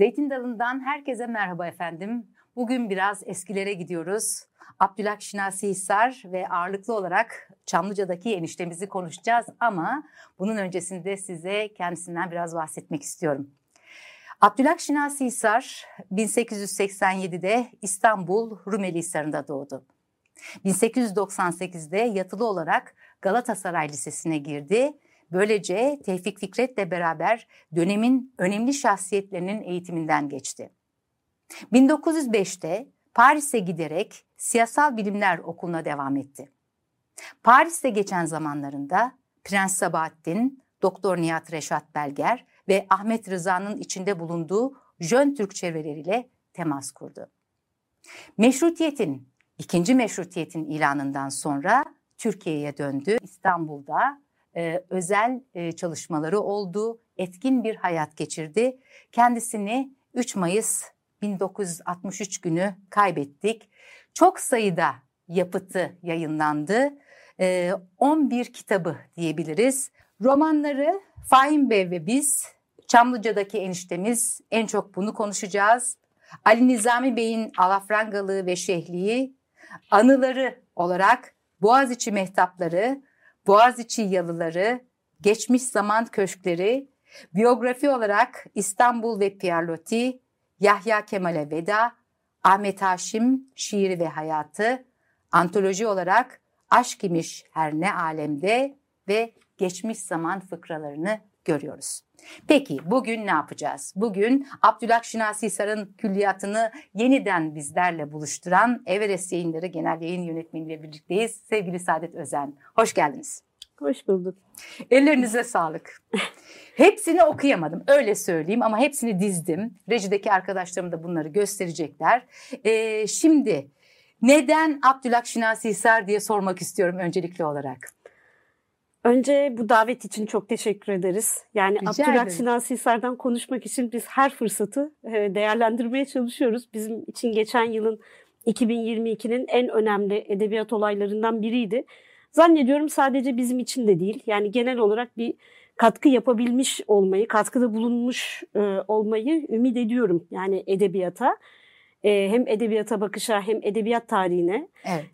Zeytin Dalı'ndan herkese merhaba efendim. Bugün biraz eskilere gidiyoruz. Abdülhak Şinasi Hisar ve ağırlıklı olarak Çamlıca'daki eniştemizi konuşacağız ama bunun öncesinde size kendisinden biraz bahsetmek istiyorum. Abdülhak Şinasi Hisar 1887'de İstanbul Rumeli Hisarı'nda doğdu. 1898'de yatılı olarak Galatasaray Lisesi'ne girdi Böylece Tevfik Fikret'le beraber dönemin önemli şahsiyetlerinin eğitiminden geçti. 1905'te Paris'e giderek Siyasal Bilimler Okulu'na devam etti. Paris'te geçen zamanlarında Prens Sabahattin, Doktor Nihat Reşat Belger ve Ahmet Rıza'nın içinde bulunduğu Jön Türk çevreleriyle temas kurdu. Meşrutiyetin, ikinci meşrutiyetin ilanından sonra Türkiye'ye döndü. İstanbul'da e, özel e, çalışmaları oldu. Etkin bir hayat geçirdi. Kendisini 3 Mayıs 1963 günü kaybettik. Çok sayıda yapıtı yayınlandı. E, 11 kitabı diyebiliriz. Romanları Fahim Bey ve biz, Çamlıca'daki eniştemiz en çok bunu konuşacağız. Ali Nizami Bey'in Alafrangalığı ve Şehliği, anıları olarak Boğaziçi Mehtapları, Boğaziçi Yalıları, Geçmiş Zaman Köşkleri, biyografi olarak İstanbul ve Pierlotti, Yahya Kemal'e Veda, Ahmet Haşim Şiiri ve Hayatı, antoloji olarak Aşk imiş her ne alemde ve geçmiş zaman fıkralarını görüyoruz. Peki bugün ne yapacağız? Bugün Abdülhak Şinasi Hisar'ın külliyatını yeniden bizlerle buluşturan Everest Yayınları Genel Yayın Yönetmeni ile birlikteyiz. Sevgili Saadet Özen, hoş geldiniz. Hoş bulduk. Ellerinize sağlık. Hepsini okuyamadım öyle söyleyeyim ama hepsini dizdim. Rejideki arkadaşlarım da bunları gösterecekler. Ee, şimdi neden Abdülhak Şinasi Hisar diye sormak istiyorum öncelikli olarak. Önce bu davet için çok teşekkür ederiz. Yani Abdülhak Şinasi Hisar'dan konuşmak için biz her fırsatı e, değerlendirmeye çalışıyoruz. Bizim için geçen yılın 2022'nin en önemli edebiyat olaylarından biriydi. Zannediyorum sadece bizim için de değil. Yani genel olarak bir katkı yapabilmiş olmayı, katkıda bulunmuş e, olmayı ümit ediyorum. Yani edebiyata. E, hem edebiyata bakışa hem edebiyat tarihine.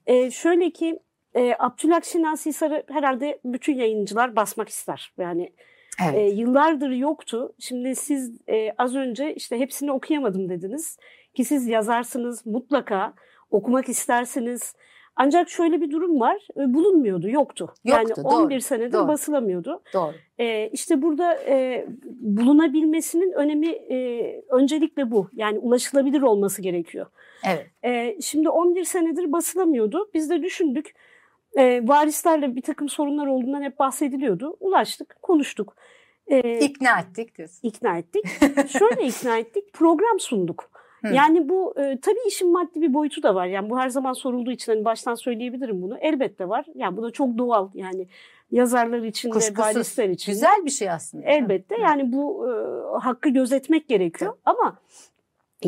Evet. Şöyle ki e, Abdülhak Şinasi Hisar'ı herhalde bütün yayıncılar basmak ister. Yani evet. e, yıllardır yoktu. Şimdi siz e, az önce işte hepsini okuyamadım dediniz. Ki siz yazarsınız mutlaka okumak istersiniz. Ancak şöyle bir durum var. E, bulunmuyordu, yoktu. yoktu yani 11 doğru, senedir doğru. basılamıyordu. Doğru. Ee, işte burada e, bulunabilmesinin önemi e, öncelikle bu. Yani ulaşılabilir olması gerekiyor. Evet. E, şimdi 11 senedir basılamıyordu. Biz de düşündük. E, varislerle bir takım sorunlar olduğundan hep bahsediliyordu. Ulaştık, konuştuk. E, ikna ettik diyorsun. İkna ettik. Şöyle ikna ettik. Program sunduk. Yani bu e, tabii işin maddi bir boyutu da var. Yani bu her zaman sorulduğu için hani baştan söyleyebilirim bunu. Elbette var. Yani bu da çok doğal yani yazarlar için Kuşkusuz. ve varisler için. Güzel bir şey aslında. Elbette yani bu e, hakkı gözetmek gerekiyor. Tabii. Ama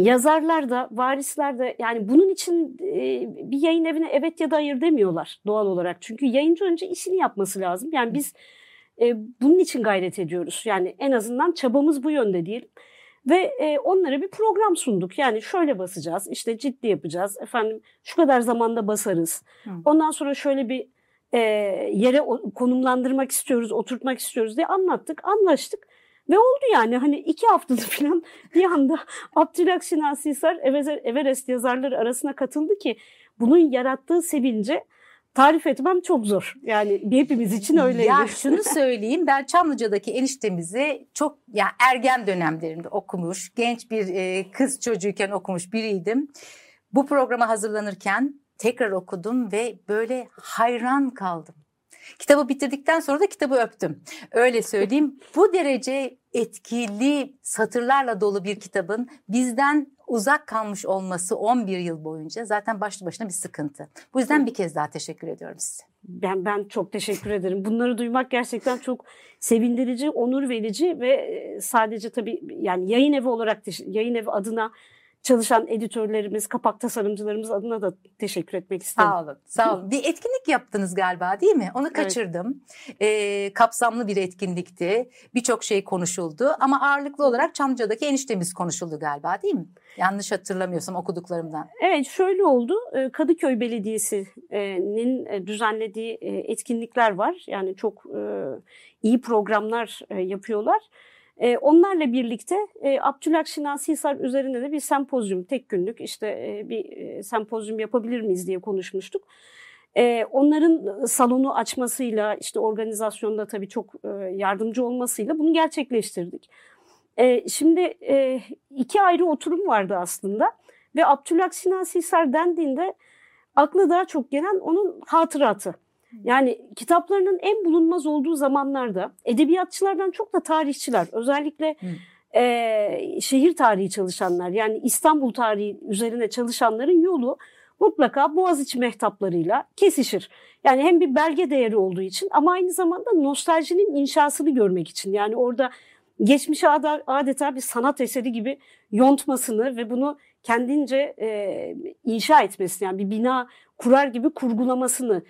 yazarlar da varisler de yani bunun için e, bir yayın evine evet ya da hayır demiyorlar doğal olarak. Çünkü yayıncı önce işini yapması lazım. Yani biz e, bunun için gayret ediyoruz. Yani en azından çabamız bu yönde değil. Ve e, onlara bir program sunduk. Yani şöyle basacağız, işte ciddi yapacağız. Efendim şu kadar zamanda basarız. Hı. Ondan sonra şöyle bir e, yere konumlandırmak istiyoruz, oturtmak istiyoruz diye anlattık, anlaştık. Ve oldu yani hani iki haftada falan bir anda Abdülhak Şinasi Hisar Everest yazarları arasına katıldı ki bunun yarattığı sevince tarif etmem çok zor. Yani hepimiz için öyleydi. Ya şunu söyleyeyim ben Çamlıca'daki eniştemizi çok ya yani ergen dönemlerinde okumuş, genç bir e, kız çocuğuyken okumuş biriydim. Bu programa hazırlanırken tekrar okudum ve böyle hayran kaldım. Kitabı bitirdikten sonra da kitabı öptüm. Öyle söyleyeyim. Bu derece etkili satırlarla dolu bir kitabın bizden uzak kalmış olması 11 yıl boyunca zaten başlı başına bir sıkıntı. Bu yüzden bir kez daha teşekkür ediyorum size. Ben ben çok teşekkür ederim. Bunları duymak gerçekten çok sevindirici, onur verici ve e, sadece tabii yani yayın evi olarak yayın evi adına çalışan editörlerimiz, kapak tasarımcılarımız adına da teşekkür etmek isterim. Sağ olun. Sağ olun. Bir etkinlik yaptınız galiba değil mi? Onu kaçırdım. Evet. Ee, kapsamlı bir etkinlikti. Birçok şey konuşuldu ama ağırlıklı olarak Çamlıca'daki eniştemiz konuşuldu galiba değil mi? Yanlış hatırlamıyorsam okuduklarımdan. Evet şöyle oldu. Ee, Kadıköy Belediyesi'nin e, düzenlediği e, etkinlikler var. Yani çok e, iyi programlar yapıyorlar. E, onlarla birlikte e, Abdülhak Şinasi Hisar üzerinde de bir sempozyum, tek günlük işte e, bir e, sempozyum yapabilir miyiz diye konuşmuştuk. E, onların salonu açmasıyla işte organizasyonda tabii çok e, yardımcı olmasıyla bunu gerçekleştirdik. E, şimdi e, iki ayrı oturum vardı aslında ve Abdülhak Şinasi Hisar dendiğinde akla daha çok gelen onun hatıratı. Yani kitaplarının en bulunmaz olduğu zamanlarda edebiyatçılardan çok da tarihçiler özellikle e, şehir tarihi çalışanlar yani İstanbul tarihi üzerine çalışanların yolu mutlaka Boğaziçi mehtaplarıyla kesişir. Yani hem bir belge değeri olduğu için ama aynı zamanda nostaljinin inşasını görmek için. Yani orada geçmişe adeta bir sanat eseri gibi yontmasını ve bunu kendince e, inşa etmesini yani bir bina kurar gibi kurgulamasını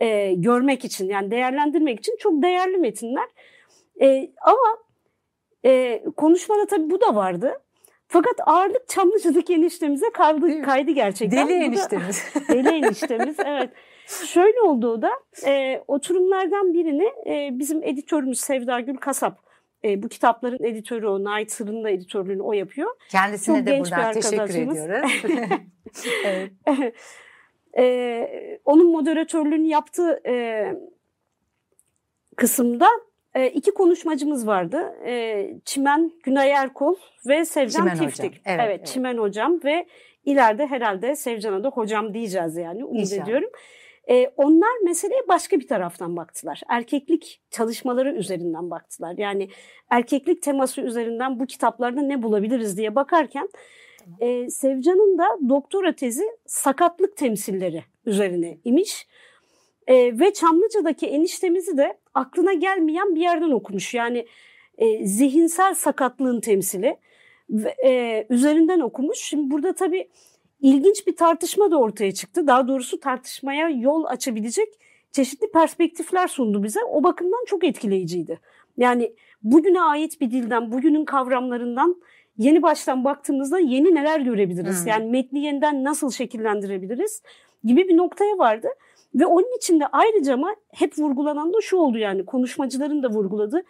e, görmek için yani değerlendirmek için çok değerli metinler. E, ama e, konuşmada tabii bu da vardı. Fakat ağırlık Çamlıca'daki eniştemize kaydı, kaydı gerçekten. Deli eniştemiz. deli eniştemiz evet. Şöyle olduğu da e, oturumlardan birini e, bizim editörümüz Sevda Gül Kasap e, bu kitapların editörü o, Nait Sırrı'nın da editörlüğünü o yapıyor. Kendisine Çok de buradan teşekkür ediyoruz. evet. E, onun moderatörlüğünü yaptığı e, kısımda e, iki konuşmacımız vardı. E, Çimen Günay Erkol ve Sevcan Çimen Tiftik. Hocam. Evet, evet, evet, Çimen Hocam ve ileride herhalde Sevcan'a da hocam diyeceğiz yani umut İnşallah. ediyorum. E, onlar meseleye başka bir taraftan baktılar. Erkeklik çalışmaları üzerinden baktılar. Yani erkeklik teması üzerinden bu kitaplarda ne bulabiliriz diye bakarken e, Sevcan'ın da doktora tezi sakatlık temsilleri üzerine imiş. E, ve Çamlıca'daki eniştemizi de aklına gelmeyen bir yerden okumuş. Yani e, zihinsel sakatlığın temsili e, üzerinden okumuş. Şimdi burada tabii ilginç bir tartışma da ortaya çıktı. Daha doğrusu tartışmaya yol açabilecek çeşitli perspektifler sundu bize. O bakımdan çok etkileyiciydi. Yani bugüne ait bir dilden, bugünün kavramlarından yeni baştan baktığımızda yeni neler görebiliriz? Hmm. Yani metni yeniden nasıl şekillendirebiliriz gibi bir noktaya vardı. Ve onun için de ayrıca ama hep vurgulanan da şu oldu yani konuşmacıların da vurguladı.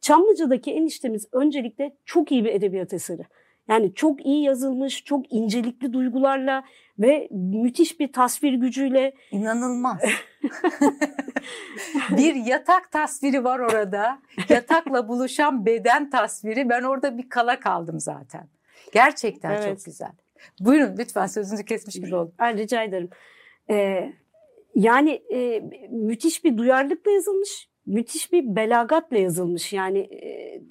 Çamlıca'daki eniştemiz öncelikle çok iyi bir edebiyat eseri. Yani çok iyi yazılmış, çok incelikli duygularla ve müthiş bir tasvir gücüyle. İnanılmaz. bir yatak tasviri var orada. Yatakla buluşan beden tasviri. Ben orada bir kala kaldım zaten. Gerçekten evet. çok güzel. Buyurun lütfen sözünüzü kesmiş gibi oldum. Ben rica ederim. Ee, yani e, müthiş bir duyarlılıkla yazılmış, müthiş bir belagatla yazılmış. Yani e,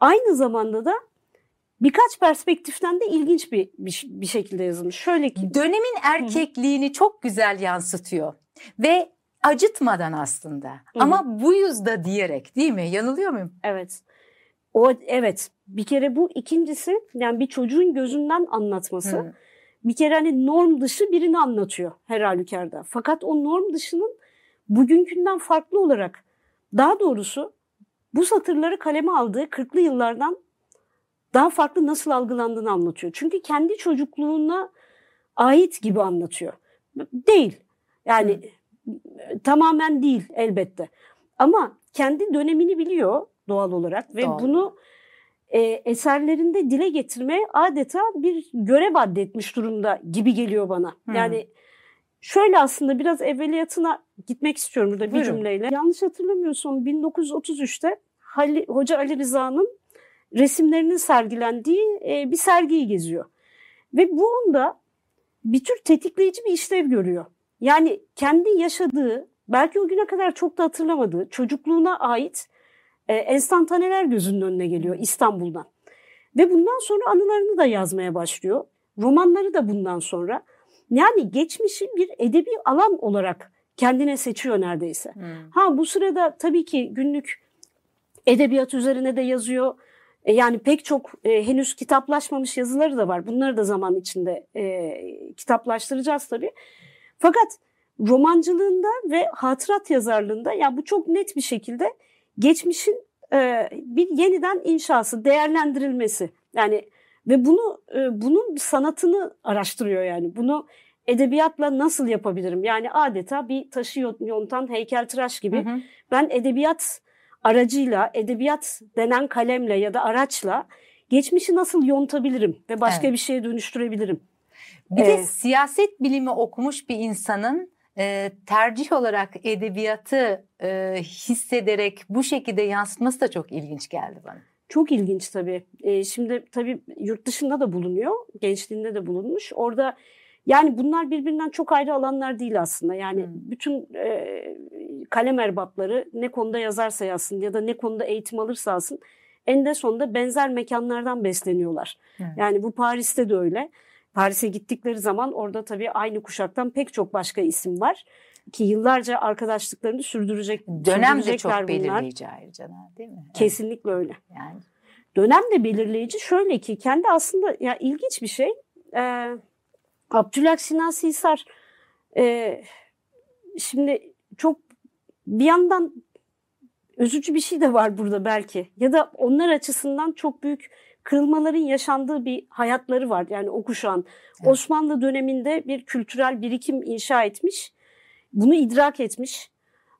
aynı zamanda da birkaç perspektiften de ilginç bir, bir, bir şekilde yazılmış. Şöyle ki dönemin erkekliğini Hı-hı. çok güzel yansıtıyor ve acıtmadan aslında. Hı-hı. Ama bu yüzde diyerek değil mi? Yanılıyor muyum? Evet. O evet. Bir kere bu ikincisi yani bir çocuğun gözünden anlatması. Hı. Bir kere hani norm dışı birini anlatıyor her halükarda. Fakat o norm dışının bugünkünden farklı olarak daha doğrusu bu satırları kaleme aldığı 40'lı yıllardan daha farklı nasıl algılandığını anlatıyor. Çünkü kendi çocukluğuna ait gibi anlatıyor. Değil. Yani Hı. tamamen değil elbette. Ama kendi dönemini biliyor doğal olarak ve doğal. bunu e, eserlerinde dile getirmeye adeta bir görev addetmiş durumda gibi geliyor bana. Hı. Yani şöyle aslında biraz evveliyatına gitmek istiyorum burada bir Buyurun. cümleyle. Yanlış hatırlamıyorsam 1933'te Hali, Hoca Ali Rıza'nın resimlerinin sergilendiği e, bir sergiyi geziyor. Ve bu onda bir tür tetikleyici bir işlev görüyor. Yani kendi yaşadığı, belki o güne kadar çok da hatırlamadığı çocukluğuna ait e, enstantaneler gözünün önüne geliyor İstanbul'dan. Ve bundan sonra anılarını da yazmaya başlıyor. Romanları da bundan sonra. Yani geçmişi bir edebi alan olarak kendine seçiyor neredeyse. Hmm. Ha bu sırada tabii ki günlük edebiyat üzerine de yazıyor yani pek çok e, henüz kitaplaşmamış yazıları da var. Bunları da zaman içinde e, kitaplaştıracağız tabii. Fakat romancılığında ve hatırat yazarlığında ya yani bu çok net bir şekilde geçmişin e, bir yeniden inşası, değerlendirilmesi. Yani ve bunu e, bunun sanatını araştırıyor yani. Bunu edebiyatla nasıl yapabilirim? Yani adeta bir taşı yontan heykeltıraş gibi. Hı hı. Ben edebiyat aracıyla, edebiyat denen kalemle ya da araçla geçmişi nasıl yontabilirim ve başka evet. bir şeye dönüştürebilirim? Bir ee, de siyaset bilimi okumuş bir insanın e, tercih olarak edebiyatı e, hissederek bu şekilde yansıtması da çok ilginç geldi bana. Çok ilginç tabii. E, şimdi tabii yurt dışında da bulunuyor, gençliğinde de bulunmuş. Orada yani bunlar birbirinden çok ayrı alanlar değil aslında. Yani hmm. bütün e, kalem erbapları ne konuda yazarsa yazsın ya da ne konuda eğitim alırsa alsın en sonunda benzer mekanlardan besleniyorlar. Hmm. Yani bu Paris'te de öyle. Paris'e gittikleri zaman orada tabii aynı kuşaktan pek çok başka isim var ki yıllarca arkadaşlıklarını sürdürecek. Dönem de çok belirleyici ayrıca değil mi? Kesinlikle öyle. Yani dönem de belirleyici. Şöyle ki kendi aslında ya ilginç bir şey. Ee, Abdülhak Sinan Sisar e, şimdi çok bir yandan üzücü bir şey de var burada belki. Ya da onlar açısından çok büyük kırılmaların yaşandığı bir hayatları var. Yani o kuşağın. Evet. Osmanlı döneminde bir kültürel birikim inşa etmiş. Bunu idrak etmiş.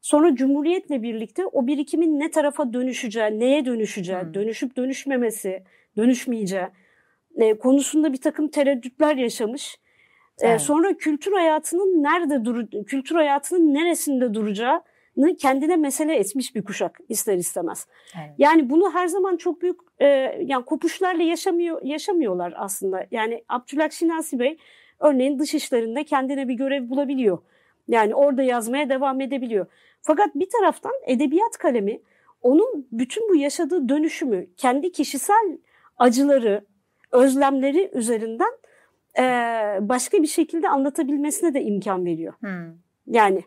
Sonra Cumhuriyet'le birlikte o birikimin ne tarafa dönüşeceği, neye dönüşeceği, hmm. dönüşüp dönüşmemesi, dönüşmeyeceği e, konusunda bir takım tereddütler yaşamış. E, evet. sonra kültür hayatının nerede duru, kültür hayatının neresinde duracağı kendine mesele etmiş bir kuşak ister istemez. Evet. Yani bunu her zaman çok büyük e, yani kopuşlarla yaşamıyor yaşamıyorlar aslında. Yani Abdülhak Şinasi Bey örneğin dış işlerinde kendine bir görev bulabiliyor. Yani orada yazmaya devam edebiliyor. Fakat bir taraftan edebiyat kalemi onun bütün bu yaşadığı dönüşümü, kendi kişisel acıları, özlemleri üzerinden e, başka bir şekilde anlatabilmesine de imkan veriyor. Hmm. Yani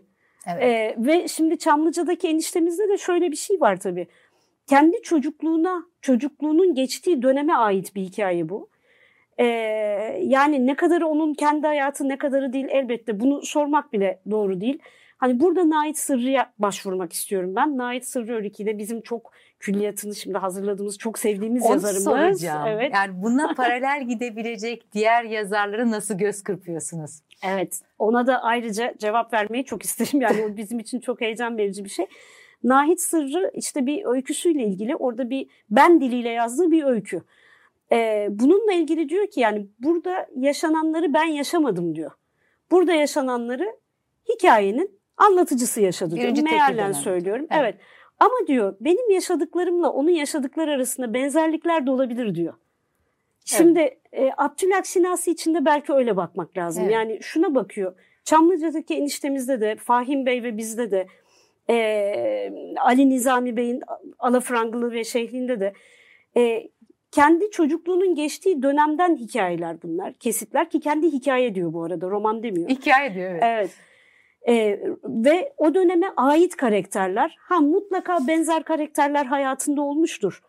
Evet. Ee, ve şimdi Çamlıca'daki eniştemizde de şöyle bir şey var tabii. Kendi çocukluğuna, çocukluğunun geçtiği döneme ait bir hikaye bu. Ee, yani ne kadar onun kendi hayatı ne kadarı değil elbette bunu sormak bile doğru değil. Hani burada Nait Sırrı'ya başvurmak istiyorum ben. Nait Sırrı Öriki de bizim çok külliyatını şimdi hazırladığımız çok sevdiğimiz Onu yazarımız. soracağım. Evet. Yani buna paralel gidebilecek diğer yazarları nasıl göz kırpıyorsunuz? Evet ona da ayrıca cevap vermeyi çok isterim. Yani o bizim için çok heyecan verici bir şey. Nahit Sırrı işte bir öyküsüyle ilgili orada bir ben diliyle yazdığı bir öykü. Ee, bununla ilgili diyor ki yani burada yaşananları ben yaşamadım diyor. Burada yaşananları hikayenin anlatıcısı yaşadı diyor. Mealen söylüyorum. Evet. evet. Ama diyor benim yaşadıklarımla onun yaşadıkları arasında benzerlikler de olabilir diyor. Şimdi evet. e, Abdülhak için de belki öyle bakmak lazım. Evet. Yani şuna bakıyor. Çamlıca'daki eniştemizde de Fahim Bey ve bizde de e, Ali Nizami Bey'in Alafrangılı ve Şeyhliğinde de e, kendi çocukluğunun geçtiği dönemden hikayeler bunlar. Kesitler ki kendi hikaye diyor bu arada roman demiyor. Hikaye diyor evet. Evet. Ee, ve o döneme ait karakterler, ha mutlaka benzer karakterler hayatında olmuştur.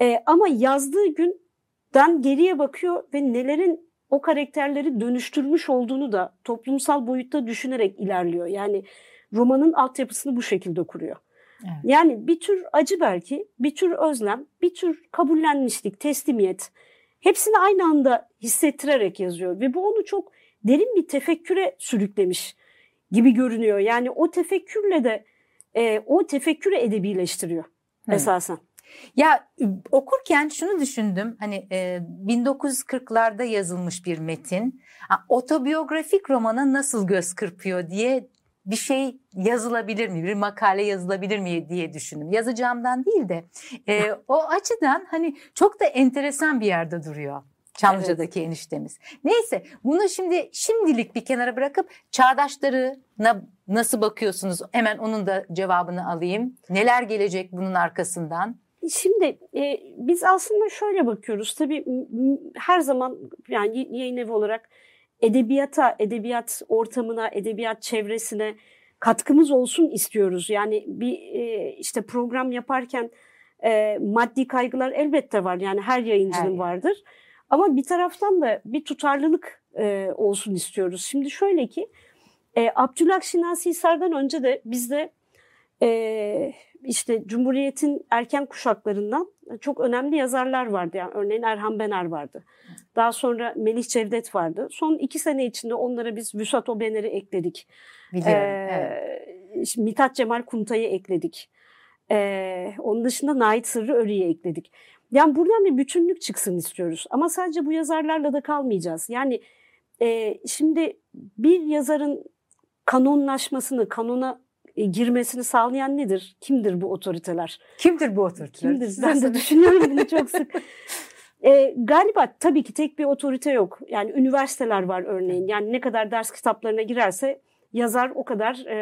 Ee, ama yazdığı günden geriye bakıyor ve nelerin o karakterleri dönüştürmüş olduğunu da toplumsal boyutta düşünerek ilerliyor. Yani romanın altyapısını bu şekilde kuruyor. Evet. Yani bir tür acı belki, bir tür özlem, bir tür kabullenmişlik, teslimiyet. Hepsini aynı anda hissettirerek yazıyor ve bu onu çok derin bir tefekküre sürüklemiş gibi görünüyor. Yani o tefekkürle de e, o tefekkürü edebileştiriyor Hı. esasen. Ya okurken şunu düşündüm hani e, 1940'larda yazılmış bir metin otobiyografik romana nasıl göz kırpıyor diye bir şey yazılabilir mi bir makale yazılabilir mi diye düşündüm yazacağımdan değil de e, o açıdan hani çok da enteresan bir yerde duruyor. Çamlıca'daki evet. eniştemiz. Neyse bunu şimdi şimdilik bir kenara bırakıp çağdaşlarına nasıl bakıyorsunuz? Hemen onun da cevabını alayım. Neler gelecek bunun arkasından? Şimdi e, biz aslında şöyle bakıyoruz. Tabii her zaman yani yayın evi olarak edebiyata, edebiyat ortamına, edebiyat çevresine katkımız olsun istiyoruz. Yani bir e, işte program yaparken E, maddi kaygılar elbette var. Yani her yayıncının her vardır. Ama bir taraftan da bir tutarlılık e, olsun istiyoruz. Şimdi şöyle ki e, Abdülhak Şinasi Hisar'dan önce de bizde e, işte Cumhuriyet'in erken kuşaklarından çok önemli yazarlar vardı. Yani örneğin Erhan Bener vardı. Daha sonra Melih Cevdet vardı. Son iki sene içinde onlara biz Vüsat Obener'i ekledik. Biliyorum, ee, evet. Mithat Cemal Kuntay'ı ekledik. Ee, onun dışında Nait Sırrı Örü'yü ekledik. Yani buradan bir bütünlük çıksın istiyoruz. Ama sadece bu yazarlarla da kalmayacağız. Yani e, şimdi bir yazarın kanonlaşmasını, kanona e, girmesini sağlayan nedir? Kimdir bu otoriteler? Kimdir bu otoriteler? Kimdir? Ben de düşünüyorum bunu çok sık. E, galiba tabii ki tek bir otorite yok. Yani üniversiteler var örneğin. Yani ne kadar ders kitaplarına girerse yazar o kadar e,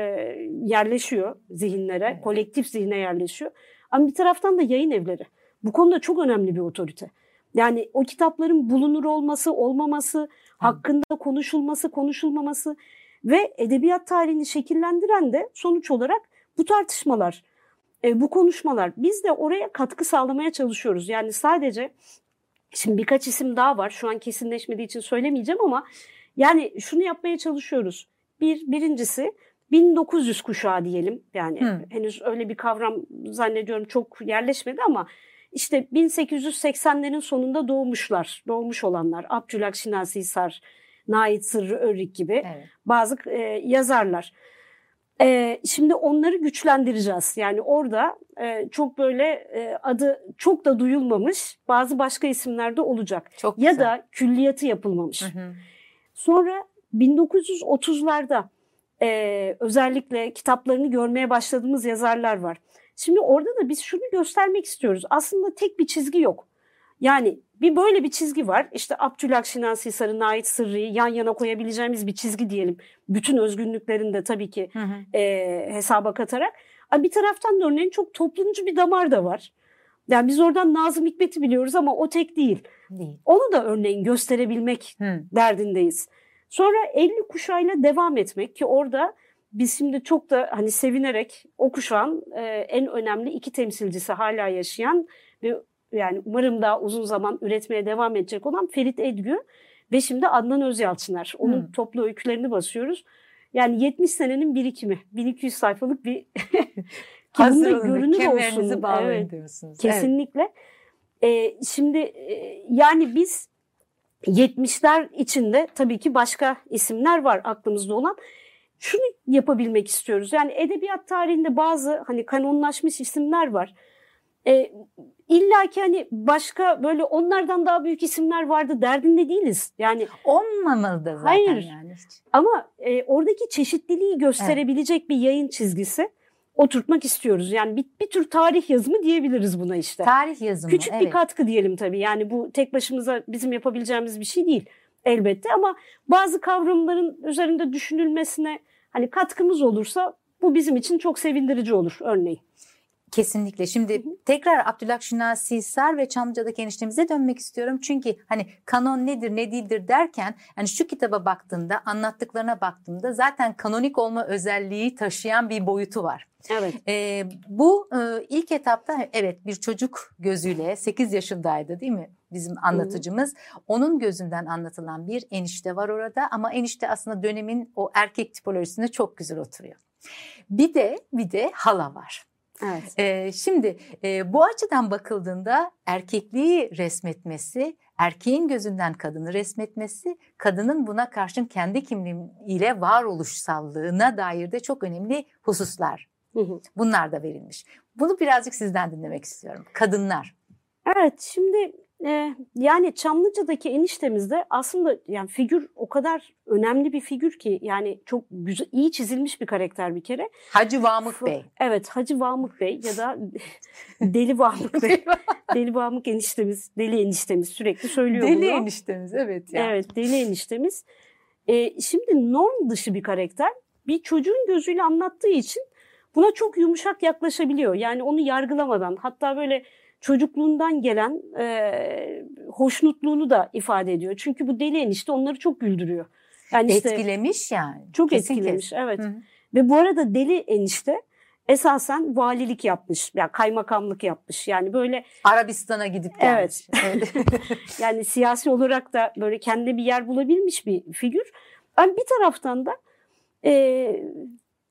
yerleşiyor zihinlere, evet. kolektif zihne yerleşiyor. Ama bir taraftan da yayın evleri. Bu konuda çok önemli bir otorite. Yani o kitapların bulunur olması, olmaması, hakkında konuşulması, konuşulmaması ve edebiyat tarihini şekillendiren de sonuç olarak bu tartışmalar, e, bu konuşmalar. Biz de oraya katkı sağlamaya çalışıyoruz. Yani sadece şimdi birkaç isim daha var. Şu an kesinleşmediği için söylemeyeceğim ama yani şunu yapmaya çalışıyoruz. Bir, birincisi 1900 kuşağı diyelim. Yani hmm. henüz öyle bir kavram zannediyorum çok yerleşmedi ama işte 1880'lerin sonunda doğmuşlar, doğmuş olanlar. Abdülhak Şinasi Hisar, Nait Sırrı Örrik gibi evet. bazı e, yazarlar. E, şimdi onları güçlendireceğiz. Yani orada e, çok böyle e, adı çok da duyulmamış bazı başka isimler de olacak. Çok ya güzel. da külliyatı yapılmamış. Hı hı. Sonra 1930'larda e, özellikle kitaplarını görmeye başladığımız yazarlar var. Şimdi orada da biz şunu göstermek istiyoruz. Aslında tek bir çizgi yok. Yani bir böyle bir çizgi var. İşte Abdülhak Şinasi Hisar'ın ait sırrıyı yan yana koyabileceğimiz bir çizgi diyelim. Bütün özgünlüklerini de tabii ki hı hı. E, hesaba katarak. Bir taraftan da örneğin çok toplumcu bir damar da var. Yani biz oradan Nazım Hikmet'i biliyoruz ama o tek değil. değil. Onu da örneğin gösterebilmek hı. derdindeyiz. Sonra 50 kuşağıyla devam etmek ki orada biz şimdi çok da hani sevinerek o kuşağın e, en önemli iki temsilcisi hala yaşayan ve yani umarım daha uzun zaman üretmeye devam edecek olan Ferit Edgü ve şimdi Adnan Özyalçıner. Onun hmm. toplu öykülerini basıyoruz. Yani 70 senenin birikimi. 1200 sayfalık bir Hazır görünür olsun. Evet, diyorsunuz. Kesinlikle. Evet. Ee, şimdi e, yani biz 70'ler içinde tabii ki başka isimler var aklımızda olan. Şunu yapabilmek istiyoruz. Yani edebiyat tarihinde bazı hani kanonlaşmış isimler var. E, İlla ki hani başka böyle onlardan daha büyük isimler vardı derdinde değiliz. Yani olmamalı da zaten hayır. yani. Ama e, oradaki çeşitliliği gösterebilecek evet. bir yayın çizgisi oturtmak istiyoruz. Yani bir, bir tür tarih yazımı diyebiliriz buna işte. Tarih yazımı. Küçük evet. bir katkı diyelim tabii. Yani bu tek başımıza bizim yapabileceğimiz bir şey değil elbette ama bazı kavramların üzerinde düşünülmesine hani katkımız olursa bu bizim için çok sevindirici olur örneğin. Kesinlikle. Şimdi hı hı. tekrar Abdülhak Şinasi Sar ve Çamlıca'daki eniştemize dönmek istiyorum. Çünkü hani kanon nedir ne değildir derken hani şu kitaba baktığımda anlattıklarına baktığımda zaten kanonik olma özelliği taşıyan bir boyutu var. Evet. Ee, bu e, ilk etapta evet bir çocuk gözüyle 8 yaşındaydı değil mi bizim anlatıcımız. Hı. Onun gözünden anlatılan bir enişte var orada ama enişte aslında dönemin o erkek tipolojisine çok güzel oturuyor. Bir de bir de hala var. Evet. Ee, şimdi e, bu açıdan bakıldığında erkekliği resmetmesi, erkeğin gözünden kadını resmetmesi, kadının buna karşın kendi kimliğiyle varoluşsallığına dair de çok önemli hususlar. Bunlar da verilmiş. Bunu birazcık sizden dinlemek istiyorum. Kadınlar. Evet, şimdi e, yani Çamlıca'daki eniştemizde aslında yani figür o kadar önemli bir figür ki yani çok güzel iyi çizilmiş bir karakter bir kere. Hacı Vamık Bey. Evet Hacı Vamık Bey ya da Deli Vamık Bey. Deli Vamık eniştemiz, Deli eniştemiz sürekli söylüyor deli bunu. Deli eniştemiz evet. Yani. Evet Deli eniştemiz. E, şimdi norm dışı bir karakter bir çocuğun gözüyle anlattığı için buna çok yumuşak yaklaşabiliyor. Yani onu yargılamadan hatta böyle çocukluğundan gelen e, hoşnutluğunu da ifade ediyor. Çünkü bu deli enişte onları çok güldürüyor. Yani işte, etkilemiş yani. Çok Kesin etkilemiş kesin. evet. Hı-hı. Ve bu arada deli enişte esasen valilik yapmış, yani kaymakamlık yapmış. Yani böyle Arabistan'a gidip gelmiş. Evet. yani siyasi olarak da böyle kendine bir yer bulabilmiş bir figür. Ama bir taraftan da e,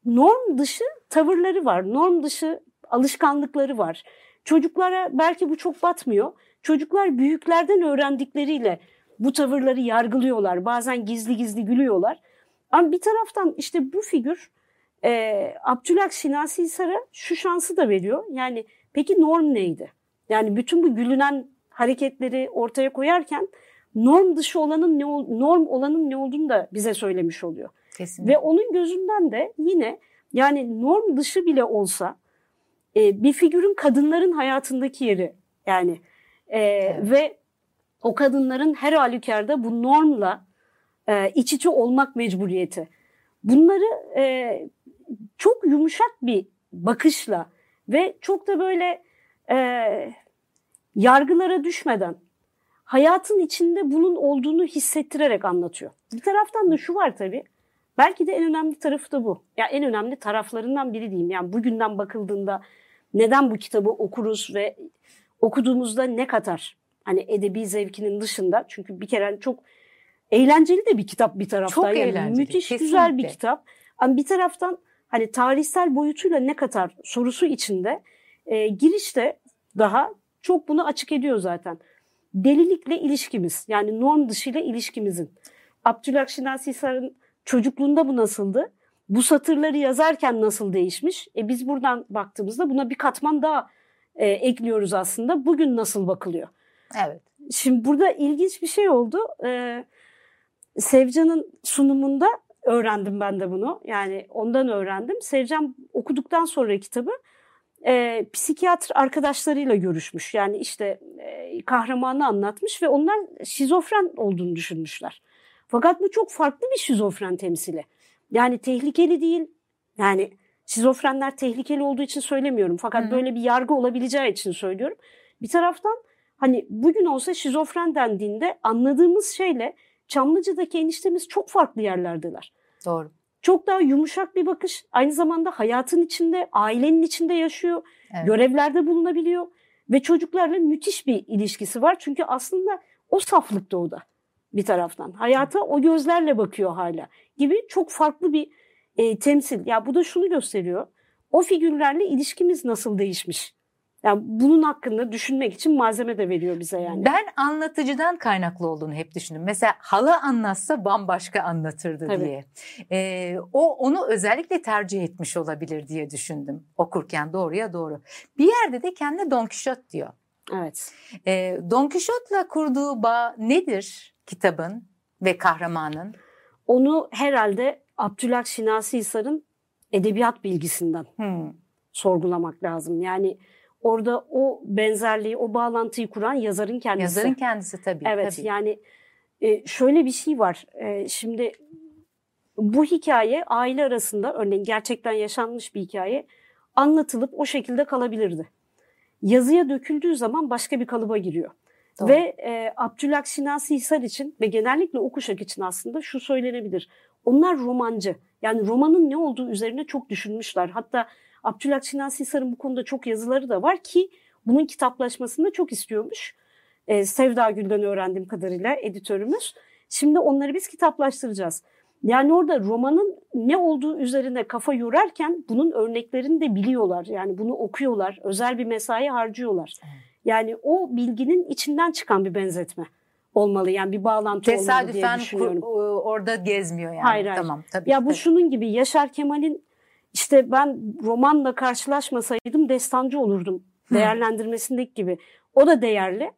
norm dışı tavırları var, norm dışı alışkanlıkları var. Çocuklara belki bu çok batmıyor. Çocuklar büyüklerden öğrendikleriyle bu tavırları yargılıyorlar. Bazen gizli gizli gülüyorlar. Ama bir taraftan işte bu figür e, Abdülhak Şinasi Hisar'a şu şansı da veriyor. Yani peki norm neydi? Yani bütün bu gülünen hareketleri ortaya koyarken norm dışı olanın ne norm olanın ne olduğunu da bize söylemiş oluyor. Kesinlikle. Ve onun gözünden de yine yani norm dışı bile olsa e, bir figürün kadınların hayatındaki yeri yani e, evet. ve o kadınların her halükarda bu normla e, iç içe olmak mecburiyeti. Bunları e, çok yumuşak bir bakışla ve çok da böyle e, yargılara düşmeden hayatın içinde bunun olduğunu hissettirerek anlatıyor. Bir taraftan da şu var tabii. Belki de en önemli tarafı da bu. Ya en önemli taraflarından biri diyeyim. Yani bugünden bakıldığında neden bu kitabı okuruz ve okuduğumuzda ne katar? Hani edebi zevkinin dışında. Çünkü bir kere çok eğlenceli de bir kitap bir taraftan. Çok yani eğlenceli. Müthiş kesinlikle. güzel bir kitap. Ama bir taraftan hani tarihsel boyutuyla ne katar sorusu içinde e, girişte daha çok bunu açık ediyor zaten. Delilikle ilişkimiz yani norm dışıyla ilişkimizin. Abdülhak Şinasi Hisar'ın çocukluğunda bu nasıldı? Bu satırları yazarken nasıl değişmiş? E biz buradan baktığımızda buna bir katman daha e, ekliyoruz aslında. Bugün nasıl bakılıyor? Evet. Şimdi burada ilginç bir şey oldu. Ee, Sevcan'ın sunumunda öğrendim ben de bunu. Yani ondan öğrendim. Sevcan okuduktan sonra kitabı e, psikiyatr arkadaşlarıyla görüşmüş. Yani işte e, kahramanı anlatmış ve onlar şizofren olduğunu düşünmüşler. Fakat bu çok farklı bir şizofren temsili. Yani tehlikeli değil. Yani şizofrenler tehlikeli olduğu için söylemiyorum. Fakat Hı-hı. böyle bir yargı olabileceği için söylüyorum. Bir taraftan hani bugün olsa şizofren dendiğinde anladığımız şeyle Çamlıca'daki eniştemiz çok farklı yerlerdeler. Doğru. Çok daha yumuşak bir bakış. Aynı zamanda hayatın içinde, ailenin içinde yaşıyor. Evet. Görevlerde bulunabiliyor. Ve çocuklarla müthiş bir ilişkisi var. Çünkü aslında o saflıkta o da bir taraftan. Hayata o gözlerle bakıyor hala gibi çok farklı bir e, temsil. Ya bu da şunu gösteriyor. O figürlerle ilişkimiz nasıl değişmiş? Yani bunun hakkında düşünmek için malzeme de veriyor bize yani. Ben anlatıcıdan kaynaklı olduğunu hep düşündüm. Mesela hala anlatsa bambaşka anlatırdı Tabii. diye. Ee, o onu özellikle tercih etmiş olabilir diye düşündüm okurken doğruya doğru. Bir yerde de kendine Don Quixote diyor. Evet. Ee, Don Quixote'la kurduğu bağ nedir kitabın ve kahramanın? Onu herhalde Abdülhak Şinasi Hisar'ın edebiyat bilgisinden hmm. sorgulamak lazım. Yani orada o benzerliği, o bağlantıyı kuran yazarın kendisi. Yazarın kendisi tabii. Evet tabii. yani e, şöyle bir şey var. E, şimdi bu hikaye aile arasında örneğin gerçekten yaşanmış bir hikaye anlatılıp o şekilde kalabilirdi. Yazıya döküldüğü zaman başka bir kalıba giriyor. Doğru. Ve e, Abdülhak Şinasi Hisar için ve genellikle o kuşak için aslında şu söylenebilir. Onlar romancı. Yani romanın ne olduğu üzerine çok düşünmüşler. Hatta Abdülhak Şinasi Hisar'ın bu konuda çok yazıları da var ki bunun kitaplaşmasını da çok istiyormuş. E, Sevda Gül'den öğrendiğim kadarıyla editörümüz. Şimdi onları biz kitaplaştıracağız. Yani orada romanın ne olduğu üzerine kafa yorarken bunun örneklerini de biliyorlar. Yani bunu okuyorlar, özel bir mesai harcıyorlar. Yani o bilginin içinden çıkan bir benzetme olmalı. Yani bir bağlantı Tesadüfen olmalı diye düşünüyorum. Tesadüfen orada gezmiyor yani. Hayır, hayır. Tamam, tabii, ya bu tabii. şunun gibi Yaşar Kemal'in işte ben romanla karşılaşmasaydım destancı olurdum değerlendirmesindeki gibi. O da değerli.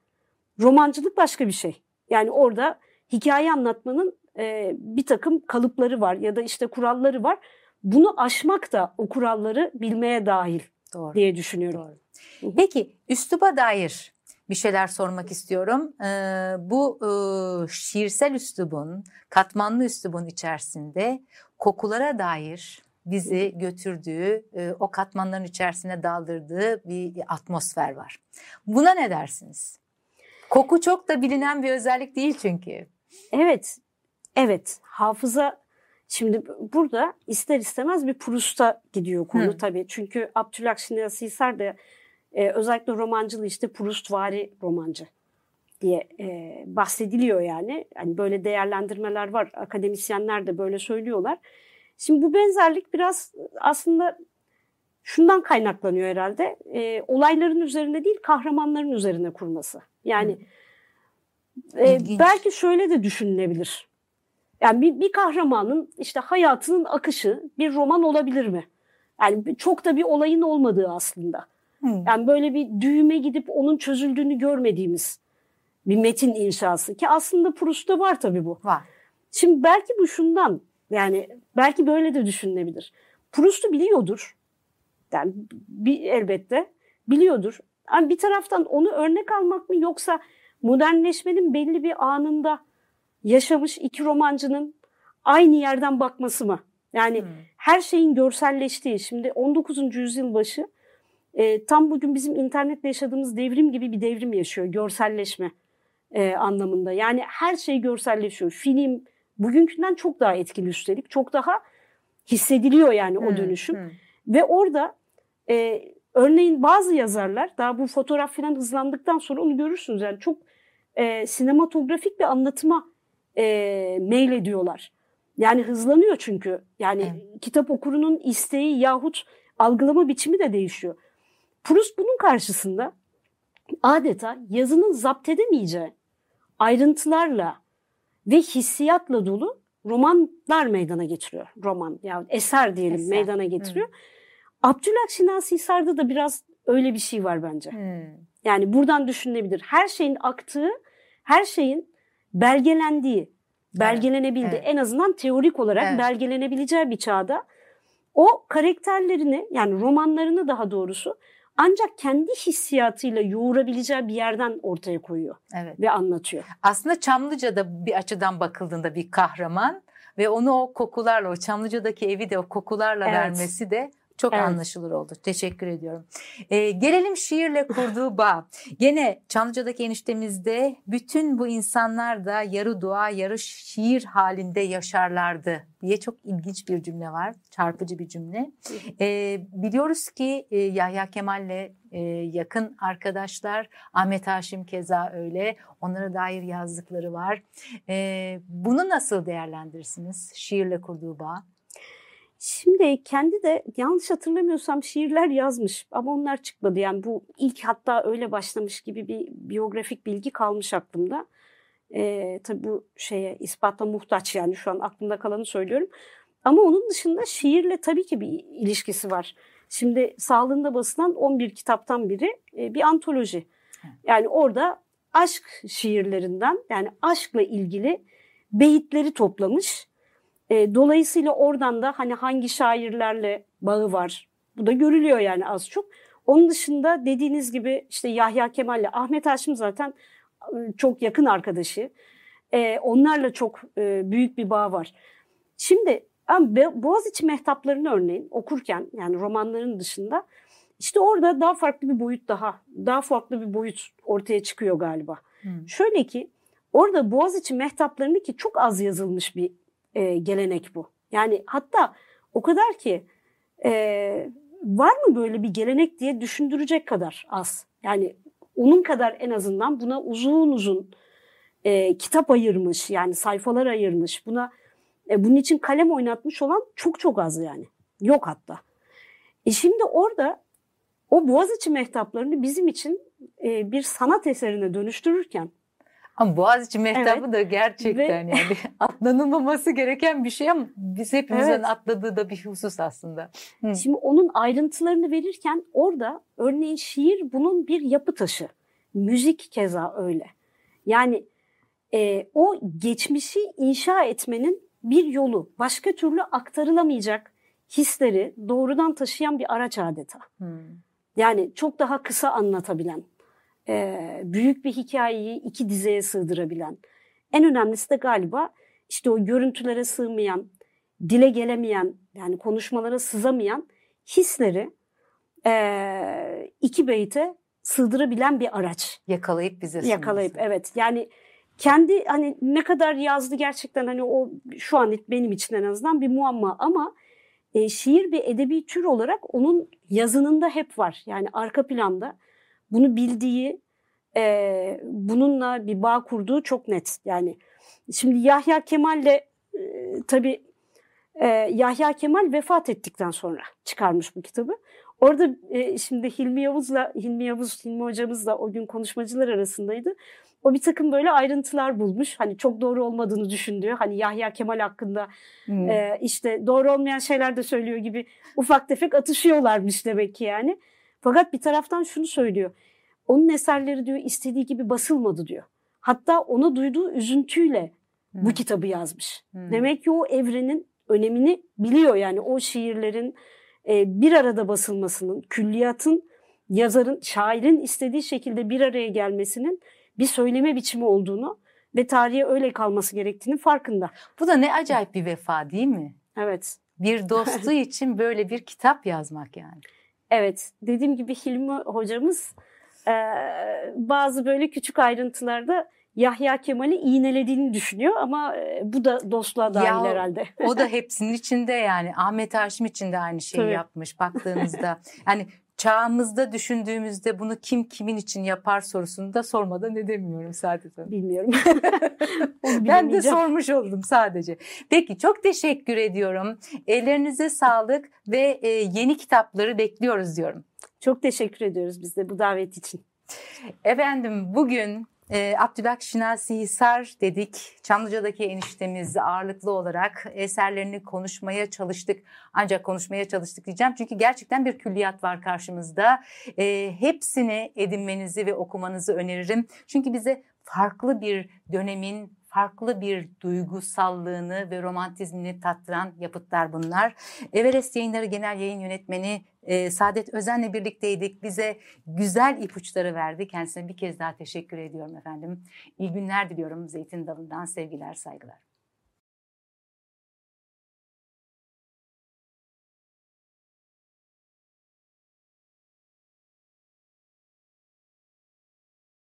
Romancılık başka bir şey. Yani orada hikaye anlatmanın e, bir takım kalıpları var ya da işte kuralları var. Bunu aşmak da o kuralları bilmeye dahil Doğru. diye düşünüyorum. Doğru. Peki üsluba dair bir şeyler sormak istiyorum. Ee, bu e, şiirsel üslubun, katmanlı üslubun içerisinde kokulara dair bizi götürdüğü, e, o katmanların içerisine daldırdığı bir atmosfer var. Buna ne dersiniz? Koku çok da bilinen bir özellik değil çünkü. Evet, evet. Hafıza Şimdi burada ister istemez bir Proust'a gidiyor konu Hı. tabii. Çünkü Abdülhak Şinasi Hisar da e, özellikle romancılığı işte Proustvari romancı diye e, bahsediliyor yani. Hani böyle değerlendirmeler var. Akademisyenler de böyle söylüyorlar. Şimdi bu benzerlik biraz aslında şundan kaynaklanıyor herhalde. E, olayların üzerine değil kahramanların üzerine kurması. Yani e, belki şöyle de düşünülebilir. Yani bir, bir kahramanın işte hayatının akışı bir roman olabilir mi? Yani çok da bir olayın olmadığı aslında. Hmm. Yani böyle bir düğüme gidip onun çözüldüğünü görmediğimiz bir metin inşası ki aslında Proust'ta var tabii bu. Var. Şimdi belki bu şundan yani belki böyle de düşünülebilir. Proust'u biliyordur. Yani bir, elbette biliyordur. Yani bir taraftan onu örnek almak mı yoksa modernleşmenin belli bir anında yaşamış iki romancının aynı yerden bakması mı? Yani hmm. her şeyin görselleştiği, şimdi 19. yüzyıl başı e, tam bugün bizim internetle yaşadığımız devrim gibi bir devrim yaşıyor, görselleşme e, anlamında. Yani her şey görselleşiyor. Film bugünkünden çok daha etkili üstelik, çok daha hissediliyor yani hmm. o dönüşüm. Hmm. Ve orada e, örneğin bazı yazarlar daha bu fotoğraf falan hızlandıktan sonra onu görürsünüz. Yani çok e, sinematografik bir anlatıma e, mail ediyorlar. Yani hızlanıyor çünkü. Yani evet. kitap okurunun isteği yahut algılama biçimi de değişiyor. Proust bunun karşısında adeta yazının zapt edemeyeceği ayrıntılarla ve hissiyatla dolu romanlar meydana getiriyor. Roman yani eser diyelim eser. meydana getiriyor. Hı. Abdülhak Şinasi Hisar'da da biraz öyle bir şey var bence. Hı. Yani buradan düşünülebilir. Her şeyin aktığı, her şeyin belgelendiği, belgelenebildiği, evet. en azından teorik olarak evet. belgelenebileceği bir çağda o karakterlerini yani romanlarını daha doğrusu ancak kendi hissiyatıyla yoğurabileceği bir yerden ortaya koyuyor evet. ve anlatıyor. Aslında Çamlıca'da bir açıdan bakıldığında bir kahraman ve onu o kokularla, o Çamlıca'daki evi de o kokularla evet. vermesi de çok evet. anlaşılır oldu. Teşekkür ediyorum. Ee, gelelim şiirle kurduğu bağ. Gene Çamlıca'daki eniştemizde bütün bu insanlar da yarı dua yarı şiir halinde yaşarlardı diye çok ilginç bir cümle var. Çarpıcı bir cümle. Ee, biliyoruz ki e, Yahya Kemal'le e, yakın arkadaşlar. Ahmet Haşim keza öyle. Onlara dair yazdıkları var. E, bunu nasıl değerlendirirsiniz? Şiirle kurduğu bağ. Şimdi kendi de yanlış hatırlamıyorsam şiirler yazmış ama onlar çıkmadı. Yani bu ilk hatta öyle başlamış gibi bir biyografik bilgi kalmış aklımda. Ee, tabii bu şeye ispatla muhtaç yani şu an aklımda kalanı söylüyorum. Ama onun dışında şiirle tabii ki bir ilişkisi var. Şimdi sağlığında basılan 11 kitaptan biri bir antoloji. Yani orada aşk şiirlerinden yani aşkla ilgili beyitleri toplamış e, dolayısıyla oradan da hani hangi şairlerle bağı var bu da görülüyor yani az çok. Onun dışında dediğiniz gibi işte Yahya Kemal'le Ahmet Haşim zaten ıı, çok yakın arkadaşı. E, onlarla çok e, büyük bir bağ var. Şimdi Boğaziçi mehtaplarını örneğin okurken yani romanların dışında işte orada daha farklı bir boyut daha, daha farklı bir boyut ortaya çıkıyor galiba. Hmm. Şöyle ki orada Boğaziçi mehtaplarını ki çok az yazılmış bir e, gelenek bu. Yani hatta o kadar ki e, var mı böyle bir gelenek diye düşündürecek kadar az. Yani onun kadar en azından buna uzun uzun e, kitap ayırmış yani sayfalar ayırmış buna e, bunun için kalem oynatmış olan çok çok az yani. Yok hatta. E şimdi orada o Boğaziçi mehtaplarını bizim için e, bir sanat eserine dönüştürürken ama Boğaziçi Mehtabı evet. da gerçekten Ve... yani atlanılmaması gereken bir şey ama biz hepimizin evet. atladığı da bir husus aslında. Hı. Şimdi onun ayrıntılarını verirken orada örneğin şiir bunun bir yapı taşı. Müzik keza öyle. Yani e, o geçmişi inşa etmenin bir yolu. Başka türlü aktarılamayacak hisleri doğrudan taşıyan bir araç adeta. Hmm. Yani çok daha kısa anlatabilen büyük bir hikayeyi iki dizeye sığdırabilen. En önemlisi de galiba işte o görüntülere sığmayan, dile gelemeyen yani konuşmalara sızamayan hisleri iki beyte sığdırabilen bir araç. Yakalayıp bize Yakalayıp evet yani kendi hani ne kadar yazdı gerçekten hani o şu an benim için en azından bir muamma ama e, şiir bir edebi tür olarak onun yazınında hep var. Yani arka planda bunu bildiği, e, bununla bir bağ kurduğu çok net. Yani şimdi Yahya Kemal'le e, tabii e, Yahya Kemal vefat ettikten sonra çıkarmış bu kitabı. Orada e, şimdi Hilmi Yavuz'la, Hilmi Yavuz, Hilmi hocamızla o gün konuşmacılar arasındaydı. O bir takım böyle ayrıntılar bulmuş. Hani çok doğru olmadığını düşündüğü, hani Yahya Kemal hakkında hmm. e, işte doğru olmayan şeyler de söylüyor gibi ufak tefek atışıyorlarmış demek ki yani. Fakat bir taraftan şunu söylüyor. Onun eserleri diyor istediği gibi basılmadı diyor. Hatta ona duyduğu üzüntüyle hmm. bu kitabı yazmış. Hmm. Demek ki o evrenin önemini biliyor yani o şiirlerin e, bir arada basılmasının, külliyatın, yazarın, şairin istediği şekilde bir araya gelmesinin bir söyleme biçimi olduğunu ve tarihe öyle kalması gerektiğini farkında. Bu da ne acayip bir vefa değil mi? Evet. Bir dostu için böyle bir kitap yazmak yani. Evet. Dediğim gibi Hilmi hocamız e, bazı böyle küçük ayrıntılarda Yahya Kemal'i iğnelediğini düşünüyor ama bu da dostluğa dahil ya, herhalde. o da hepsinin içinde yani Ahmet Haşim için de aynı şeyi Tabii. yapmış baktığımızda. Yani çağımızda düşündüğümüzde bunu kim kimin için yapar sorusunu da sormadan edemiyorum sadece. Bilmiyorum. ben de sormuş oldum sadece. Peki çok teşekkür ediyorum. Ellerinize sağlık ve e, yeni kitapları bekliyoruz diyorum. Çok teşekkür ediyoruz biz de bu davet için. Efendim bugün e, Abdülhak Şinasi Hisar dedik. Çamlıca'daki eniştemiz ağırlıklı olarak eserlerini konuşmaya çalıştık. Ancak konuşmaya çalıştık diyeceğim. Çünkü gerçekten bir külliyat var karşımızda. E, hepsini edinmenizi ve okumanızı öneririm. Çünkü bize farklı bir dönemin farklı bir duygusallığını ve romantizmini tattıran yapıtlar bunlar. Everest Yayınları Genel Yayın Yönetmeni e, Saadet Özen'le birlikteydik. Bize güzel ipuçları verdi. Kendisine bir kez daha teşekkür ediyorum efendim. İyi günler diliyorum Zeytin Dalı'ndan sevgiler saygılar.